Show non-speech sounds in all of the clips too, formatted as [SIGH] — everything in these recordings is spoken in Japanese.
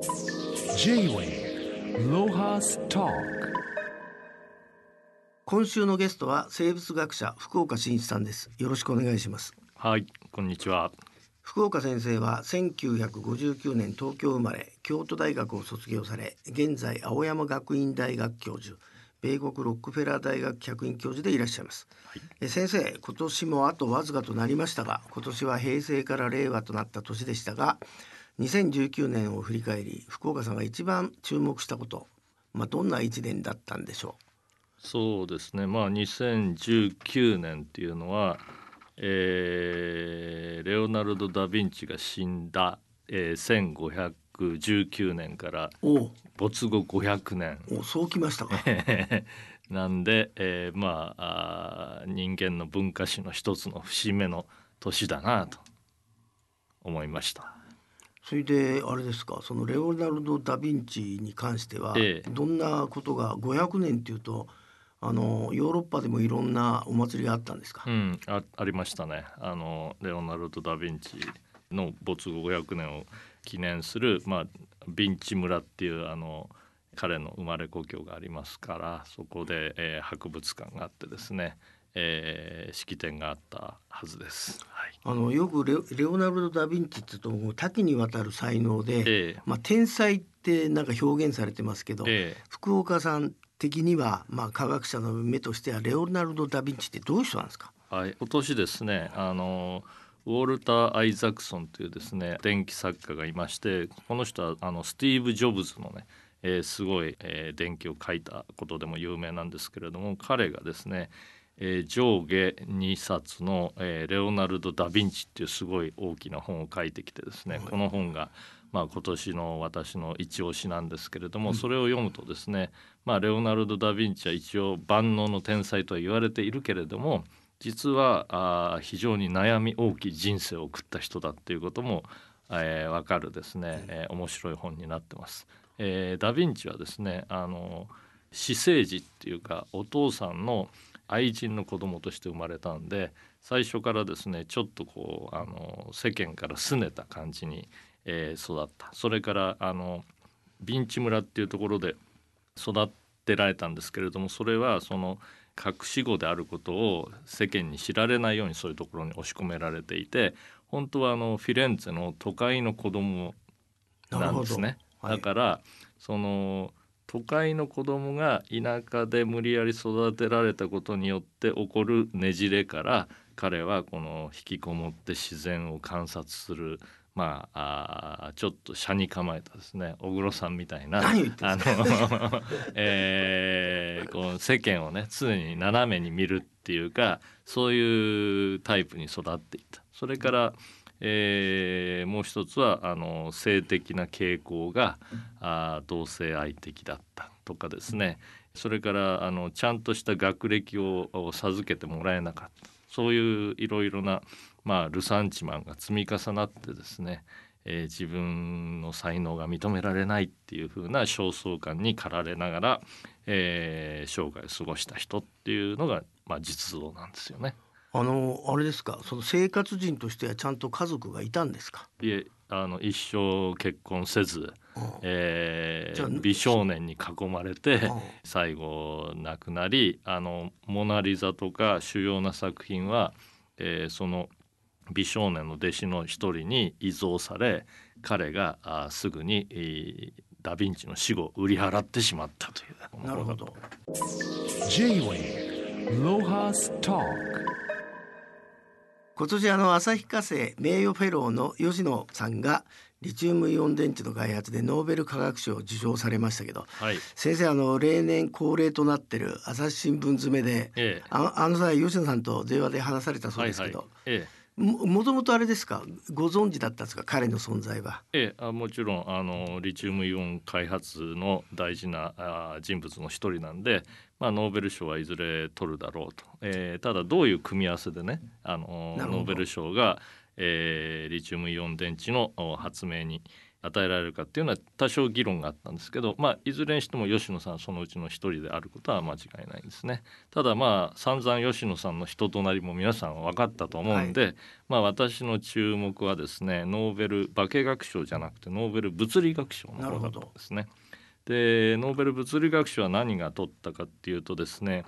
J-Way ロハスト今週のゲストは生物学者福岡伸一さんです。よろしくお願いします。はいこんにちは。福岡先生は1959年東京生まれ京都大学を卒業され現在青山学院大学教授米国ロックフェラー大学客員教授でいらっしゃいます、はい、え先生今年もあとわずかとなりましたが今年は平成から令和となった年でしたが2019年を振り返り福岡さんが一番注目したこと、まあ、どんな一年だったんでしょう？そうですね。まあ2019年っていうのは、えー、レオナルド・ダ・ヴィンチが死んだ、えー、1519年から没後500年おそうきましたか。[LAUGHS] なんで、えー、まあ人間の文化史の一つの節目の年だなと思いました。それであれですかそのレオナルド・ダ・ヴィンチに関しては、ええ、どんなことが500年っていうとあのヨーロッパでもいろんなお祭りがあったんですか、うん、あありましたね。あのレオナルド・ダ・ヴィンチの没後500年を記念する、まあ、ヴィンチ村っていうあの彼の生まれ故郷がありますからそこで、えー、博物館があってですねえー、式典があったはずです。はい、あのよくレレオナルド・ダ・ヴィンチってと多岐にわたる才能で、えー、まあ、天才ってなんか表現されてますけど、えー、福岡さん的には、まあ、科学者の目としてはレオナルド・ダ・ヴィンチってどういう人なんですか、はい、今年ですねあのウォルター・アイザクソンというですね電気作家がいましてこの人はあのスティーブ・ジョブズのねえー、すごい、えー、電気を書いたことでも有名なんですけれども彼がですねえー、上下2冊の、えー、レオナルド・ダ・ヴィンチっていうすごい大きな本を書いてきてですね、はい、この本が、まあ、今年の私の一押しなんですけれども、うん、それを読むとですね、まあ、レオナルド・ダ・ヴィンチは一応万能の天才とは言われているけれども実はあ非常に悩み大きい人生を送った人だっていうことも、えー、分かるですね、えー、面白い本になってます。えー、ダ・ヴィンチはですねあの私生児っていうかお父さんの愛人の子供として生まれたんで最初からですねちょっとこうあの世間から拗ねた感じに、えー、育った。それからあのビンチ村っていうところで育てられたんですけれどもそれはその隠し子であることを世間に知られないようにそういうところに押し込められていて本当はあのフィレンツェの都会の子供なんですね。はい、だからその都会の子供が田舎で無理やり育てられたことによって起こるねじれから彼はこの引きこもって自然を観察するまあ、あちょっと車に構えたですね。小黒さんみたいなあの、[LAUGHS] えー、こう世間をね常に斜めに見るっていうかそういうタイプに育っていった。それからえー、もう一つはあの性的な傾向があ同性愛的だったとかですねそれからあのちゃんとした学歴を授けてもらえなかったそういういろいろな、まあ、ルサンチマンが積み重なってですね、えー、自分の才能が認められないっていう風な焦燥感に駆られながら、えー、生涯を過ごした人っていうのが、まあ、実像なんですよね。あのあれですか？その生活人としてはちゃんと家族がいたんですか？いえあの一生結婚せず、えー、美少年に囲まれて最後亡くなりあの「モナ・リザ」とか主要な作品は、えー、その美少年の弟子の一人に遺贈され彼があすぐに、えー、ダ・ヴィンチの死後売り払ってしまったという。なるほど。J-Way ロハスター今年あの旭化成名誉フェローの吉野さんがリチウムイオン電池の開発でノーベル化学賞を受賞されましたけど、はい、先生あの例年恒例となってる朝日新聞詰めで、ええ、ああの際吉野さんと電話で話されたそうですけど、はいはい。ええもともとあれですか？ご存知だったんですか？彼の存在は。ええ、あもちろんあのリチウムイオン開発の大事なあ人物の一人なんで、まあ、ノーベル賞はいずれ取るだろうと、えー、ただどういう組み合わせでねあのノーベル賞が、えー、リチウムイオン電池の発明に、与えられるかっていうのは多少議論があったんですけど、まあ、いずれにしても吉野さんそのうちの一人であることは間違いないんですね。ただまあ散々吉野さんの人となりも皆さん分かったと思うんで、はい、まあ、私の注目はですねノーベル化学賞じゃなくてノーベル物理学賞の方だったんですね。でノーベル物理学賞は何が取ったかっていうとですね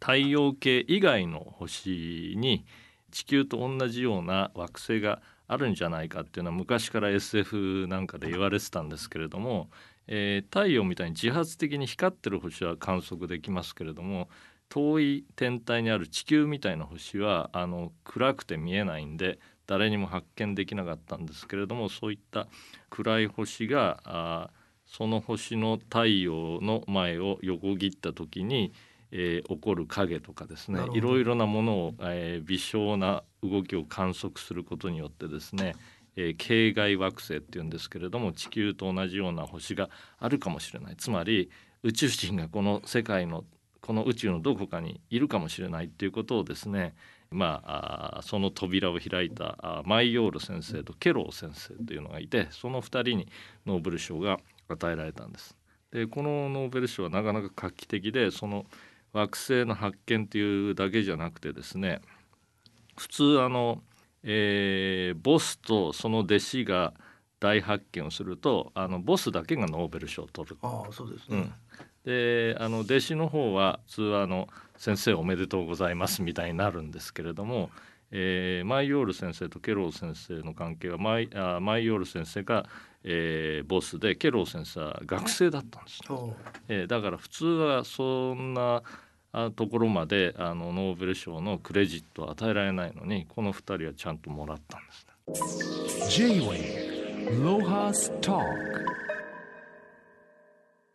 太陽系以外の星に地球と同じような惑星があるんじゃないかっていうのは昔から SF なんかで言われてたんですけれども、えー、太陽みたいに自発的に光ってる星は観測できますけれども遠い天体にある地球みたいな星はあの暗くて見えないんで誰にも発見できなかったんですけれどもそういった暗い星があその星の太陽の前を横切った時にえー、起こる影とかですねいろいろなものを、えー、微小な動きを観測することによってですね、えー、系外惑星っていうんですけれども地球と同じような星があるかもしれないつまり宇宙人がこの世界のこの宇宙のどこかにいるかもしれないっていうことをですねまあ、あその扉を開いたあマイヨール先生とケロー先生というのがいてその2人にノーベル賞が与えられたんです。でこのノーベル賞はなかなか画期的でその惑星の発見っていうだけじゃなくてですね普通あの、えー、ボスとその弟子が大発見をするとあのボスだけがノーベル賞を取る。あそうですね、うんであの弟子の方は普通はあの「先生おめでとうございます」みたいになるんですけれども、えー、マイヨール先生とケロー先生の関係はマイあマイヨール先生がえー、ボスでケロー先生は学生だったんです、ね、えー、だから普通はそんなところまであのノーベル賞のクレジットを与えられないのにこの2人はちゃんともらったんですね。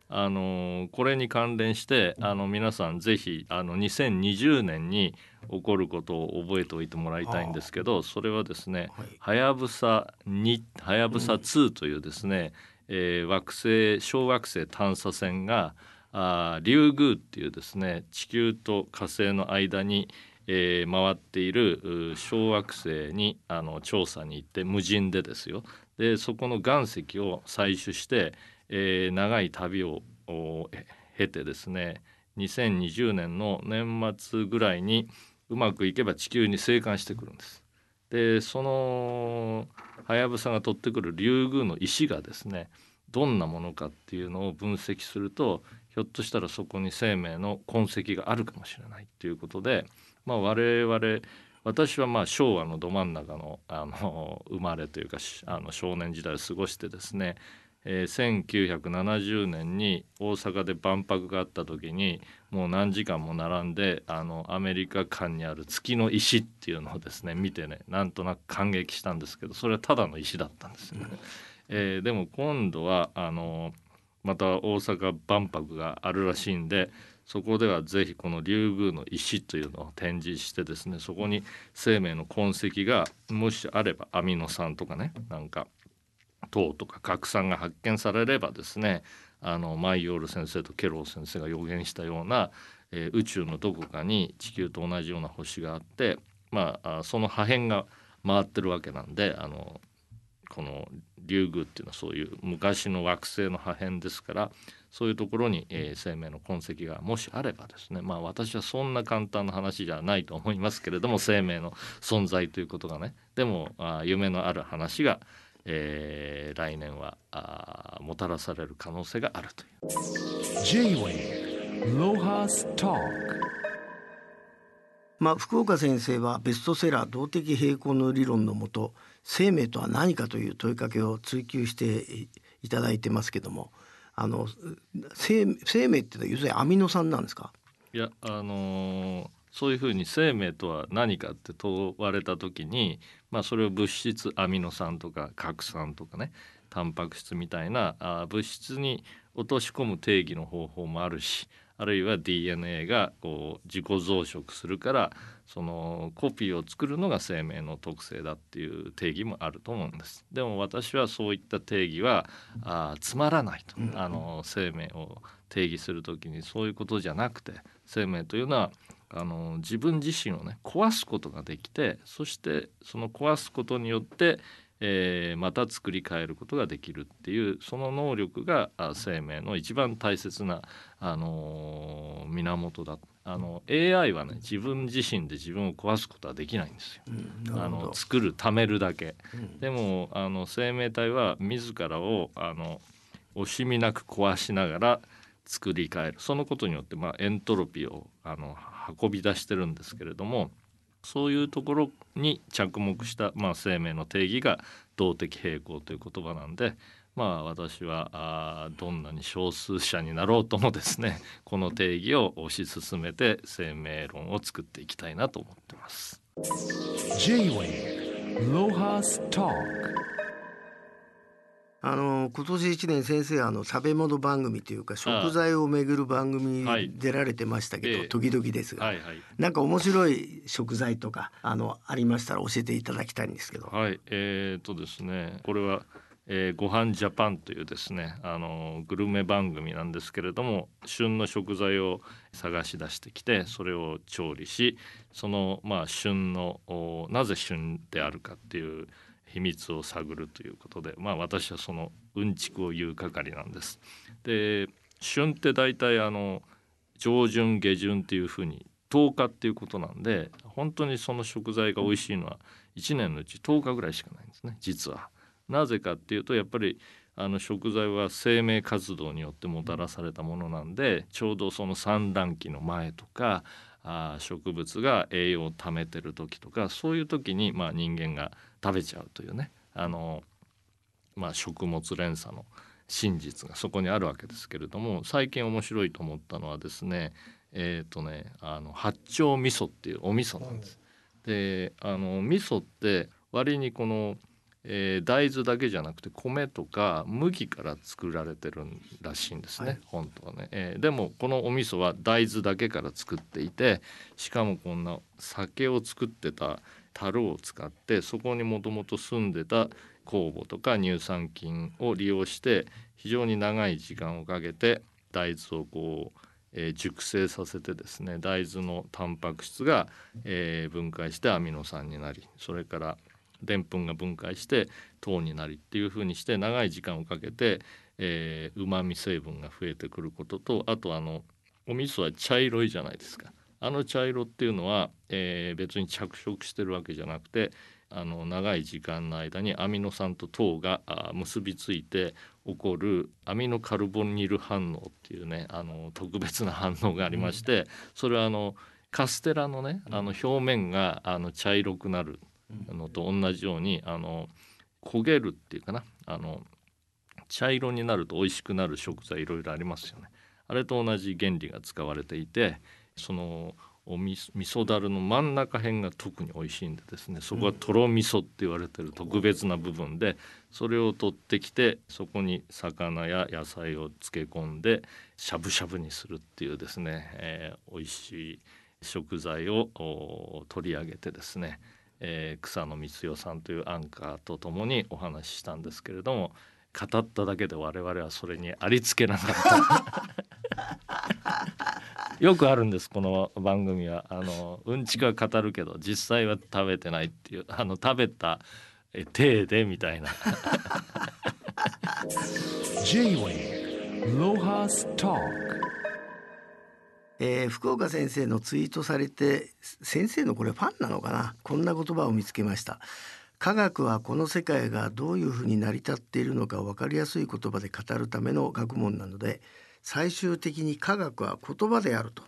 あのこれに関連してあの皆さんぜひあの2020年に起こることを覚えておいてもらいたいんですけどそれはですねはやぶさ2はやぶさ2というですね、うん、えー、惑星小惑星探査船があリュウグウっていうですね地球と火星の間に、えー、回っている小惑星にあの調査に行って無人でですよ。でそこの岩石を採取してえー、長い旅を経てですね2020年の年末ぐらいにうまくいけば地球に生還してくるんです。でそのはやぶさが取ってくるリュウグウの石がですねどんなものかっていうのを分析するとひょっとしたらそこに生命の痕跡があるかもしれないっていうことで、まあ、我々私はまあ昭和のど真ん中のあの生まれというかあの少年時代を過ごしてですねえー、1970年に大阪で万博があった時にもう何時間も並んであのアメリカ館にある月の石っていうのをですね見てねなんとなく感激したんですけどそれはただの石だったんですよね。えー、でも今度はあのまた大阪万博があるらしいんでそこではぜひこの竜宮の石というのを展示してですねそこに生命の痕跡がもしあればアミノ酸とかねなんか等とか拡散が発見されればですねあのマイヨール先生とケロー先生が予言したような、えー、宇宙のどこかに地球と同じような星があってまあその破片が回ってるわけなんであのこの竜宮っていうのはそういう昔の惑星の破片ですからそういうところに、えー、生命の痕跡がもしあればですねまあ私はそんな簡単な話じゃないと思いますけれども生命の存在ということがねでもあ夢のある話がえー、来年はあもたらされる可能性があるという。J-Way ロハスタまあ、福岡先生はベストセラー動的平衡の理論のもと生命とは何かという問いかけを追求していただいてますけどもあの生生命って要するにアミノ酸なんですか？いやあのー、そういうふうに生命とは何かって問われた時にまあ、それを物質アミノ酸とか核酸とかねタンパク質みたいなあ物質に落とし込む定義の方法もあるしあるいは DNA がこう自己増殖するからそのコピーを作るのが生命の特性だっていう定義もあると思うんです。でも私はそういった定義はあつまらないと、あの生命を定義する時にそういうことじゃなくて生命というのはあの自分自身をね壊すことができてそしてその壊すことによって、えー、また作り変えることができるっていうその能力が生命の一番大切な、あのー、源だ。あの AI はね自分自身で自分を壊すことはできないんですよ。うん、あの作る貯めるだけ、うん、でもあの生命体は自らをあの惜しみなく壊しながら作り変える。そのことによって、まあ、エントロピーをあの運び出してるんですけれどもそういうところに着目した、まあ、生命の定義が動的平衡という言葉なんでまあ私はあどんなに少数者になろうともですね [LAUGHS] この定義を推し進めて生命論を作っていきたいなと思ってます。あの今年1年先生あの食べ物番組というか食材をめぐる番組に出られてましたけど、はい、時々ですが、はいはい、なんか面白い食材とかあのありましたら教えていただきたいんですけど。はい。えー、とですねこれはえー、ごはんジャパンというですねあのグルメ番組なんですけれども旬の食材を探し出してきてそれを調理しそのまあ旬のなぜ旬であるかっていう秘密を探るということでまあ私はそのうんちくを言う係なんです。で旬って大体あの上旬下旬っていうふうに10日っていうことなんで本当にその食材が美味しいのは1年のうち10日ぐらいしかないんですね実は。なぜかっていうとやっぱりあの食材は生命活動によってもたらされたものなんでちょうどその産卵期の前とかあ植物が栄養を貯めてる時とかそういう時にまあ人間が食べちゃうというねあの、まあ、食物連鎖の真実がそこにあるわけですけれども最近面白いと思ったのはですねえっ、ー、とねあの八丁味噌っていうお味噌なんです。であの味噌って割にこのえー、大豆だけじゃなくて米とか麦から作られてるらしいんですね、はい、本当はね、えー、でもこのお味噌は大豆だけから作っていてしかもこんな酒を作ってた樽を使ってそこにもともと住んでた酵母とか乳酸菌を利用して非常に長い時間をかけて大豆をこうえー、熟成させてですね大豆のタンパク質が、えー、分解してアミノ酸になりそれからでんぷんが分解して糖になりっていうふうにして長い時間をかけてうまみ成分が増えてくることとあとあのお味噌は茶色いじゃないですか。あの茶色っていうのは、えー、別に着色してるわけじゃなくてあの長い時間の間にアミノ酸と糖が結びついて起こるアミノカルボニル反応っていうねあの特別な反応がありまして、それはあのカステラのねあの表面があの茶色くなるのと同じようにあの焦げるっていうかなあの茶色になると美味しくなる食材いろいろありますよね。あれと同じ原理が使われていてそのおみ味噌だるの真ん中辺が特に美味しいんでですねそこはとろ味噌って言われてる特別な部分でそれを取ってきてそこに魚や野菜を漬け込んでしゃぶしゃぶにするっていうですね、えー、美味しい食材を取り上げてですねえー、草野光代さんというアンカーと共にお話ししたんですけれども語っただけで我々はそれにありつけなかった。[LAUGHS] よくあるんですこの番組は。あのうんちくは語るけど実際は食べてないっていうあの食べた体でみたいな。J-Way ロハストークえー、福岡先生のツイートされて先生のこれファンなのかな？こんな言葉を見つけました。科学はこの世界がどういうふうに成り立っているのか分かりやすい言葉で語るための学問なので最終的に科学は言葉であると、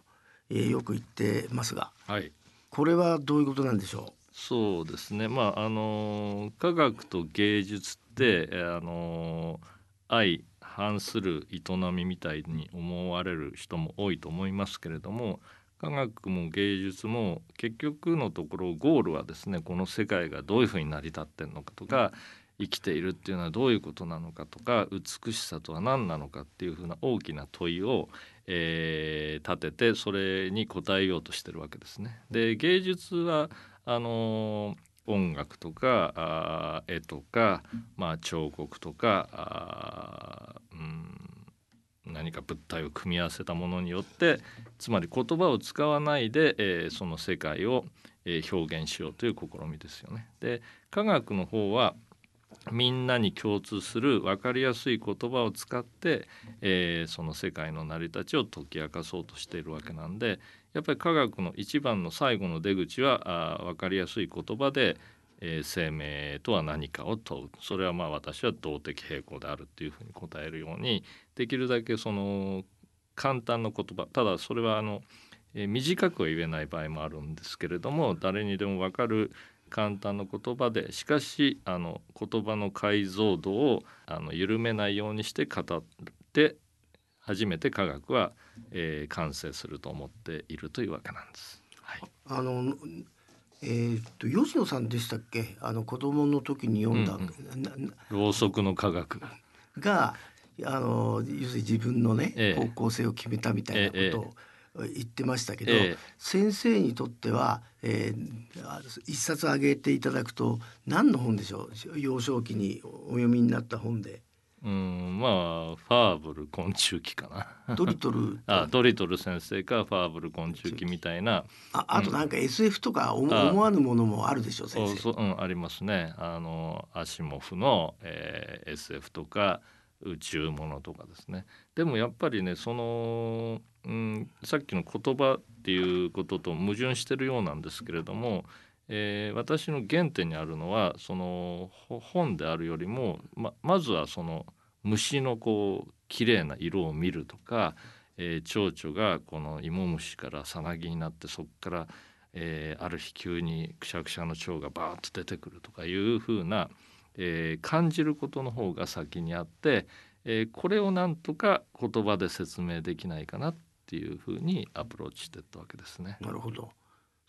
えー、よく言ってますが、はい、これはどういうことなんでしょう？そうですね。まああの科学と芸術ってあの愛反する営みみたいに思われる人も多いと思いますけれども科学も芸術も結局のところゴールはですねこの世界がどういうふうに成り立ってるのかとか生きているっていうのはどういうことなのかとか美しさとは何なのかっていうふうな大きな問いを、えー、立ててそれに答えようとしてるわけですね。で芸術はあの音楽とかあ絵とか、まあ、彫刻とか、うん、何か物体を組み合わせたものによってつまり言葉を使わないで、えー、その世界を、えー、表現しようという試みですよね。で科学の方はみんなに共通する分かりやすい言葉を使って、えーその世界の成り立ちを解き明かそうとしているわけなんでやっぱり科学の一番の最後の出口はあ分かりやすい言葉で、えー生命とは何かを問う。それはまあ私は動的平衡であるっていうふうに答えるようにできるだけその簡単な言葉。ただそれはあの、えー短くは言えない場合もあるんですけれども誰にでも分かる簡単な言葉でしかしあの言葉の解像度をあの緩めないようにして語って初めて科学は、えー完成すると思っているというわけなんです。はい、あのえーっと吉野さんでしたっけ？あの子供の時に読んだ、うんななろうそくの科学。があの要するに自分のね、ええ。方向性を決めたみたいなことを言ってましたけど、ええ。先生にとっては、えーあ一冊あげていただくと何の本でしょう？幼少期にお読みになった本でうんまあファーブル昆虫記かな。ドリトル。[LAUGHS] あドリトル先生かファーブル昆虫記みたいな。ああとなんか SF とか思あ思わぬものもあるでしょう先生。そうそう、うん、ありますね。あのアシモフの、えー SF とか宇宙ものとかですね。でもやっぱりねその、うん、さっきの言葉っていうことと矛盾してるようなんですけれども、えー私の原点にあるのはその本であるよりもままずはその虫のこう綺麗な色を見るとか、えー蝶々がこの芋虫からさなぎになってそこからえーある日急にくしゃくしゃの蝶がバーッと出てくるとかいうふうな、えー感じることの方が先にあって、えーこれをなんとか言葉で説明できないかなっていうふうにアプローチしてったわけですね。なるほど。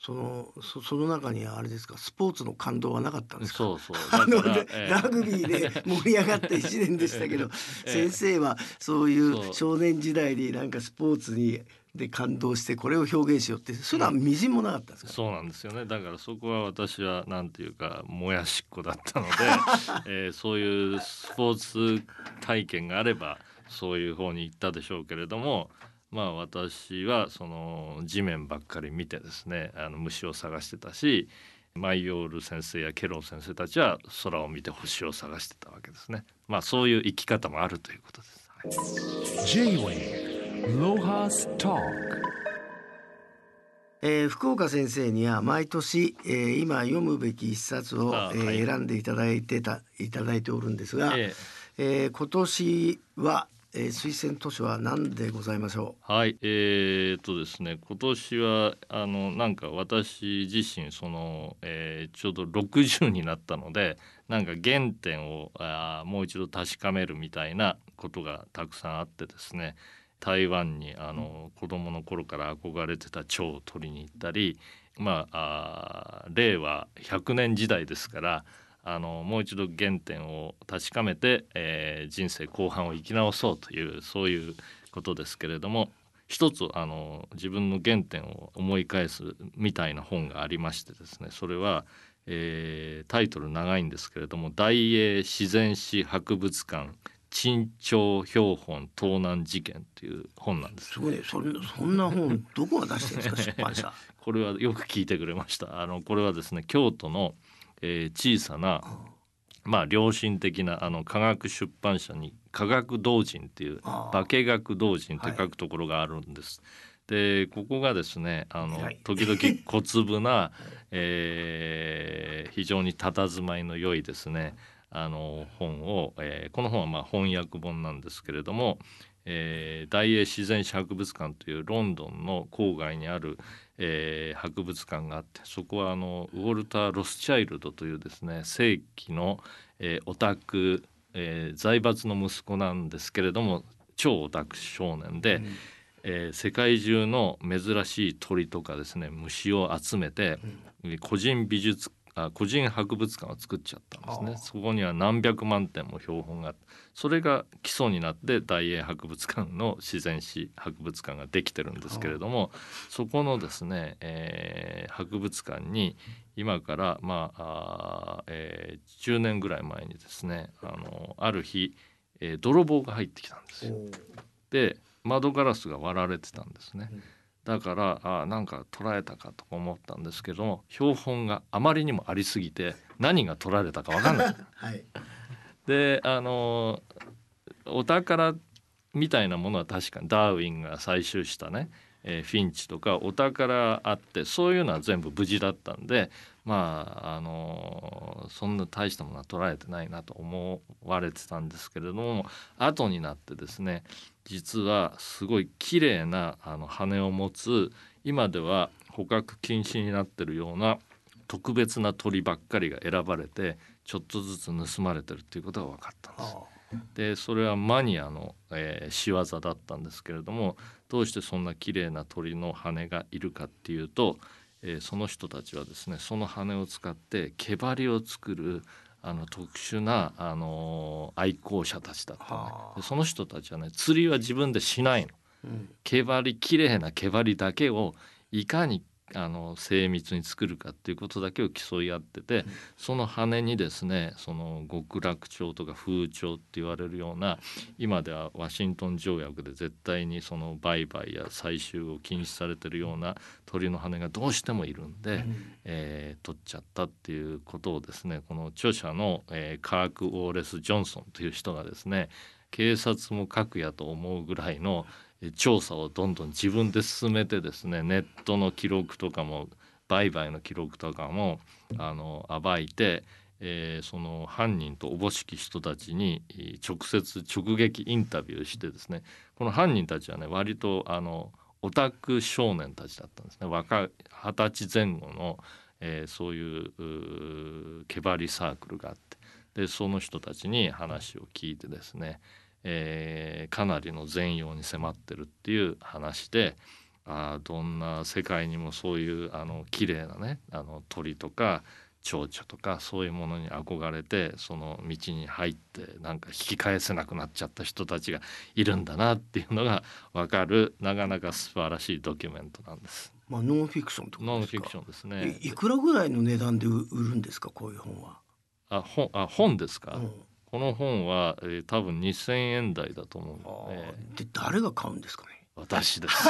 そのそその中にはあれですか？スポーツの感動はなかったんですか？そうそう。[LAUGHS] あのえーラグビーで [LAUGHS] 盛り上がった一年でしたけど、[LAUGHS] ええ。先生はそういそう。う少年時代になんかスポーツにで感動してこれを表現しようってそれはみじんもなかったんですか？そうなんですよね。だからそこは私はなんていうかもやしっこだったので、えーそういうスポーツ体験があればそういう方に行ったでしょうけれどもまあ私はその地面ばっかり見てですねあの虫を探してたしマイヨール先生やケロン先生たちは空を見て星を探してたわけですね。まあそういう生き方もあるということです。えー福岡先生には毎年、えー今読むべき一冊を、えー選んでいただいてたいただいておるんですが、ええー今年は、えー推薦図書は何でございましょはい、えー、っとですね今年はあのなんか私自身その、えーちょうど60になったのでなんか原点をあもう一度確かめるみたいなことがたくさんあってですね台湾にあの子供の頃から憧れてた蝶を取りに行ったりまああ令和100年時代ですからあのもう一度原点を確かめて、えー人生後半を生き直そうというそういうことですけれども一つあの自分の原点を思い返すみたいな本がありましてですねそれは、えータイトル長いんですけれども「大英自然史博物館珍鳥標本盗難事件」という本なんですう。すごいそんな本どこが出してるんですか出版社。[LAUGHS] これはよく聞いてくれました。あのこれはですね京都の、えー小さなまあ良心的なあの科学出版社に科学同人っていう化学同人って書くところがあるんです。でここがですねあの時々 [LAUGHS] 小粒な、えー非常に佇まいの良いですねあの本を、えーこの本はまあ翻訳本なんですけれども、えー大英自然史博物館というロンドンの郊外にある、えー博物館があってそこはあのウォルター・ロスチャイルドというですね世紀の、えーオタク、えー財閥の息子なんですけれども超オタク少年で、えー世界中の珍しい鳥とかですね虫を集めて、個人美術あ個人博物館を作っちゃったんですね。そこには何百万点も標本があってそれが基礎になって大英博物館の自然史博物館ができてるんですけれどもそこのですね、えー博物館に今からまああー、えー10年ぐらい前にですねあのある日、えー泥棒が入ってきたんですよ。で窓ガラスが割られてたんですね。だからあなんか取られたかとか思ったんですけども標本があまりにもありすぎて何が取られたか分かんない [LAUGHS] はい。であのお宝みたいなものは確かにダーウィンが採集したね、えーフィンチとかお宝あってそういうのは全部無事だったんでまああのそんな大したものは取られてないなと思われてたんですけれども後になってですね実はすごい綺麗なあの羽を持つ今では捕獲禁止になってるような特別な鳥ばっかりが選ばれてちょっとずつ盗まれてるっていうことが分かったんです。でそれはマニアの、えー仕業だったんですけれどもどうしてそんな綺麗な鳥の羽がいるかっていうと、えーその人たちはですねその羽を使って毛針を作るあの特殊な、あのー愛好者たちだった。のねはでその人たちはね釣りは自分でしないの。うん。毛針綺麗な毛針だけをいかにあの精密に作るかっていうことだけを競い合ってて、その羽にですねその極楽鳥とか風鳥って言われるような今ではワシントン条約で絶対にその売買や採集を禁止されてるような鳥の羽がどうしてもいるんで、えー取っちゃったっていうことをですねこの著者の、えーカーク・ウォーレス・ジョンソンという人がですね警察も書くやと思うぐらいのえー調査をどんどん自分で進めてですねネットの記録とかも売買の記録とかもあの暴いて、えーその犯人とおぼしき人たちに直接直撃インタビューしてですねこの犯人たちはね割とあのオタク少年たちだったんですね。若二十歳前後の、えーそういううー毛針サークルがあってでその人たちに話を聞いてですね、えーかなりの全容に迫ってるっていう話であーどんな世界にもそういうあの綺麗なねあの鳥とか蝶々とかそういうものに憧れてその道に入ってなんか引き返せなくなっちゃった人たちがいるんだなっていうのが分かるなかなか素晴らしいドキュメントなんです。まあノンフィクションとですか？ノンフィクションですね。いいくらぐらいの値段で売るんですか？こういう本は、あ本あ本ですか、うんこの本は、えー多分2,000円台だと思うあので、誰が買うんですかね？私です。[LAUGHS]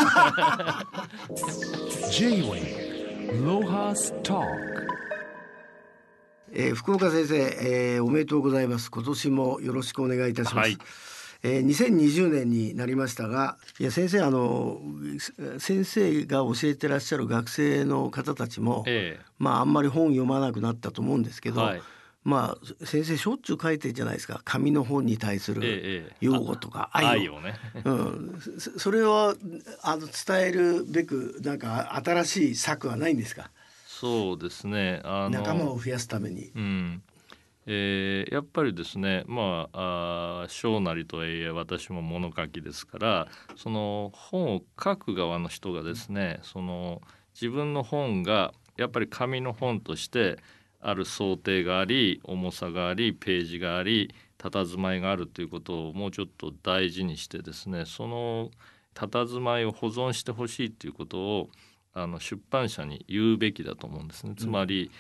えー福岡先生、えーおめでとうございます。今年もよろしくお願いいたします、はい。えー2020年になりましたがいや先生あの先生が教えてらっしゃる学生の方たちも、え。まああんまり本読まなくなったと思うんですけど、はいまあ先生しょっちゅう書いてるじゃないですか紙の本に対すえるええ用語とかあ愛を。ね。うん、そそれをあの伝えるべくなんか新しい策はないんですか？そうですね。仲間を増やすために。うんえーやっぱりですねまあ小なりとはいえ私も物書きですからその本を書く側の人がですねその自分の本がやっぱり紙の本としてある想定があり重さがありページがあり佇まいがあるということをもうちょっと大事にしてですねその佇まいを保存してほしいということをあの出版社に言うべきだと思うんですね。つまり、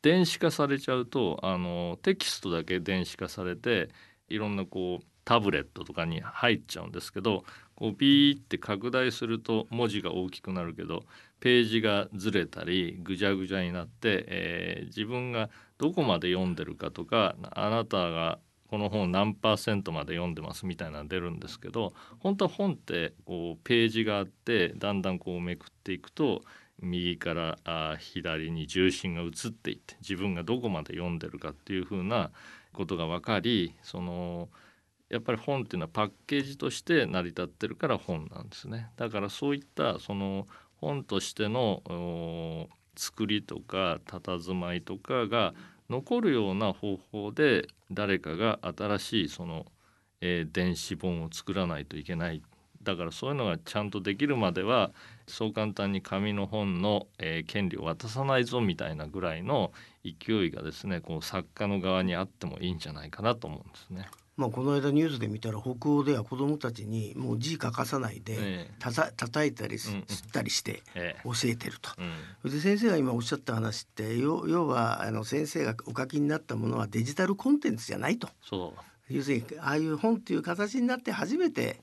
電子化されちゃうとあのテキストだけ電子化されていろんなこうタブレットとかに入っちゃうんですけどこうビーって拡大すると文字が大きくなるけどページがずれたりぐじゃぐじゃになって、えー自分がどこまで読んでるかとかあなたがこの本何パーセントまで読んでますみたいなの出るんですけど本当は本ってこうページがあってだんだんこうめくっていくと右からあ左に重心が移っていって自分がどこまで読んでるかっていうふうなことが分かりそのやっぱり本っていうのはパッケージとして成り立ってるから本なんですね。だからそういったその本としての作りとか佇まいとかが残るような方法で誰かが新しいその、えー電子本を作らないといけないだからそういうのがちゃんとできるまではそう簡単に紙の本の、えー権利を渡さないぞみたいなぐらいの勢いがですねこう作家の側にあってもいいんじゃないかなと思うんですね。まあこの間ニュースで見たら北欧では子どもたちにもう字書かさないでええ。たた叩いたりすったりしてええ。教えてると。で先生が今おっしゃった話って要要はあの先生がお書きになったものはデジタルコンテンツじゃないと。そう。要するにああいう本っていう形になって初めて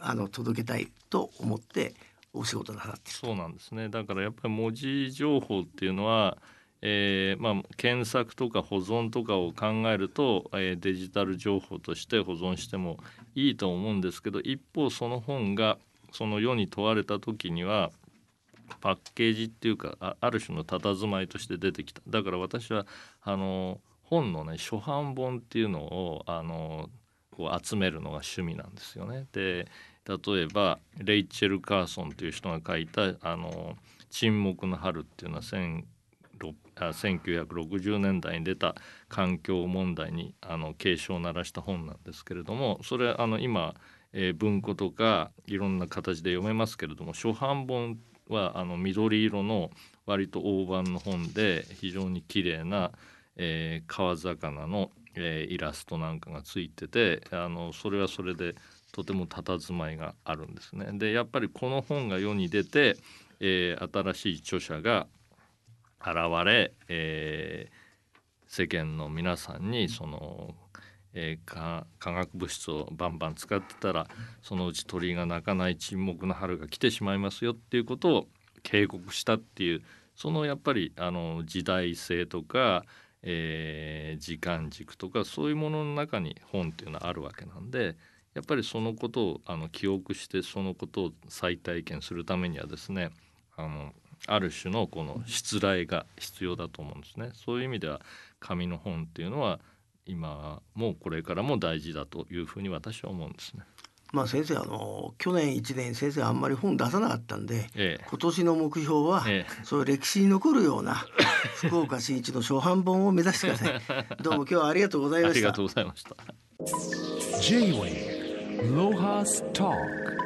あの届けたいと思ってお仕事なさってる。そうなんですね。だからやっぱり文字情報っていうのはえーまあ、検索とか保存とかを考えると、えーデジタル情報として保存してもいいと思うんですけど一方その本がその世に問われた時にはパッケージっていうかある種の佇まいとして出てきただから私はあの本のね初版本っていうのをあのこう集めるのが趣味なんですよね。で例えばレイチェル・カーソンという人が書いた「あの沈黙の春」っていうのは1000 1960年代に出た環境問題にあの警鐘を鳴らした本なんですけれどもそれあの今、えー文庫とかいろんな形で読めますけれども初版本はあの緑色の割と大判の本で非常に綺麗な、えー川魚の、えーイラストなんかがついててあのそれはそれでとても佇まいがあるんですね。でやっぱりこの本が世に出て、えー新しい著者が現れ、えー世間の皆さんにその、えー化学物質をバンバン使ってたらそのうち鳥が鳴かない沈黙の春が来てしまいますよっていうことを警告したっていうそのやっぱりあの時代性とか、えー時間軸とかそういうものの中に本っていうのはあるわけなんでやっぱりそのことをあの記憶してそのことを再体験するためにはですねあのある種のこの失礼が必要だと思うんですね。そういう意味では紙の本っていうのは今もこれからも大事だというふうに私は思うんですね。まあ先生あの去年1年先生あんまり本出さなかったんでええ今年の目標は、えそういう歴史に残るような [LAUGHS] 福岡新一の初版本を目指してください。[LAUGHS] どうも今日はありがとうございましたありがと。うございました。J-Wave Lohas Talk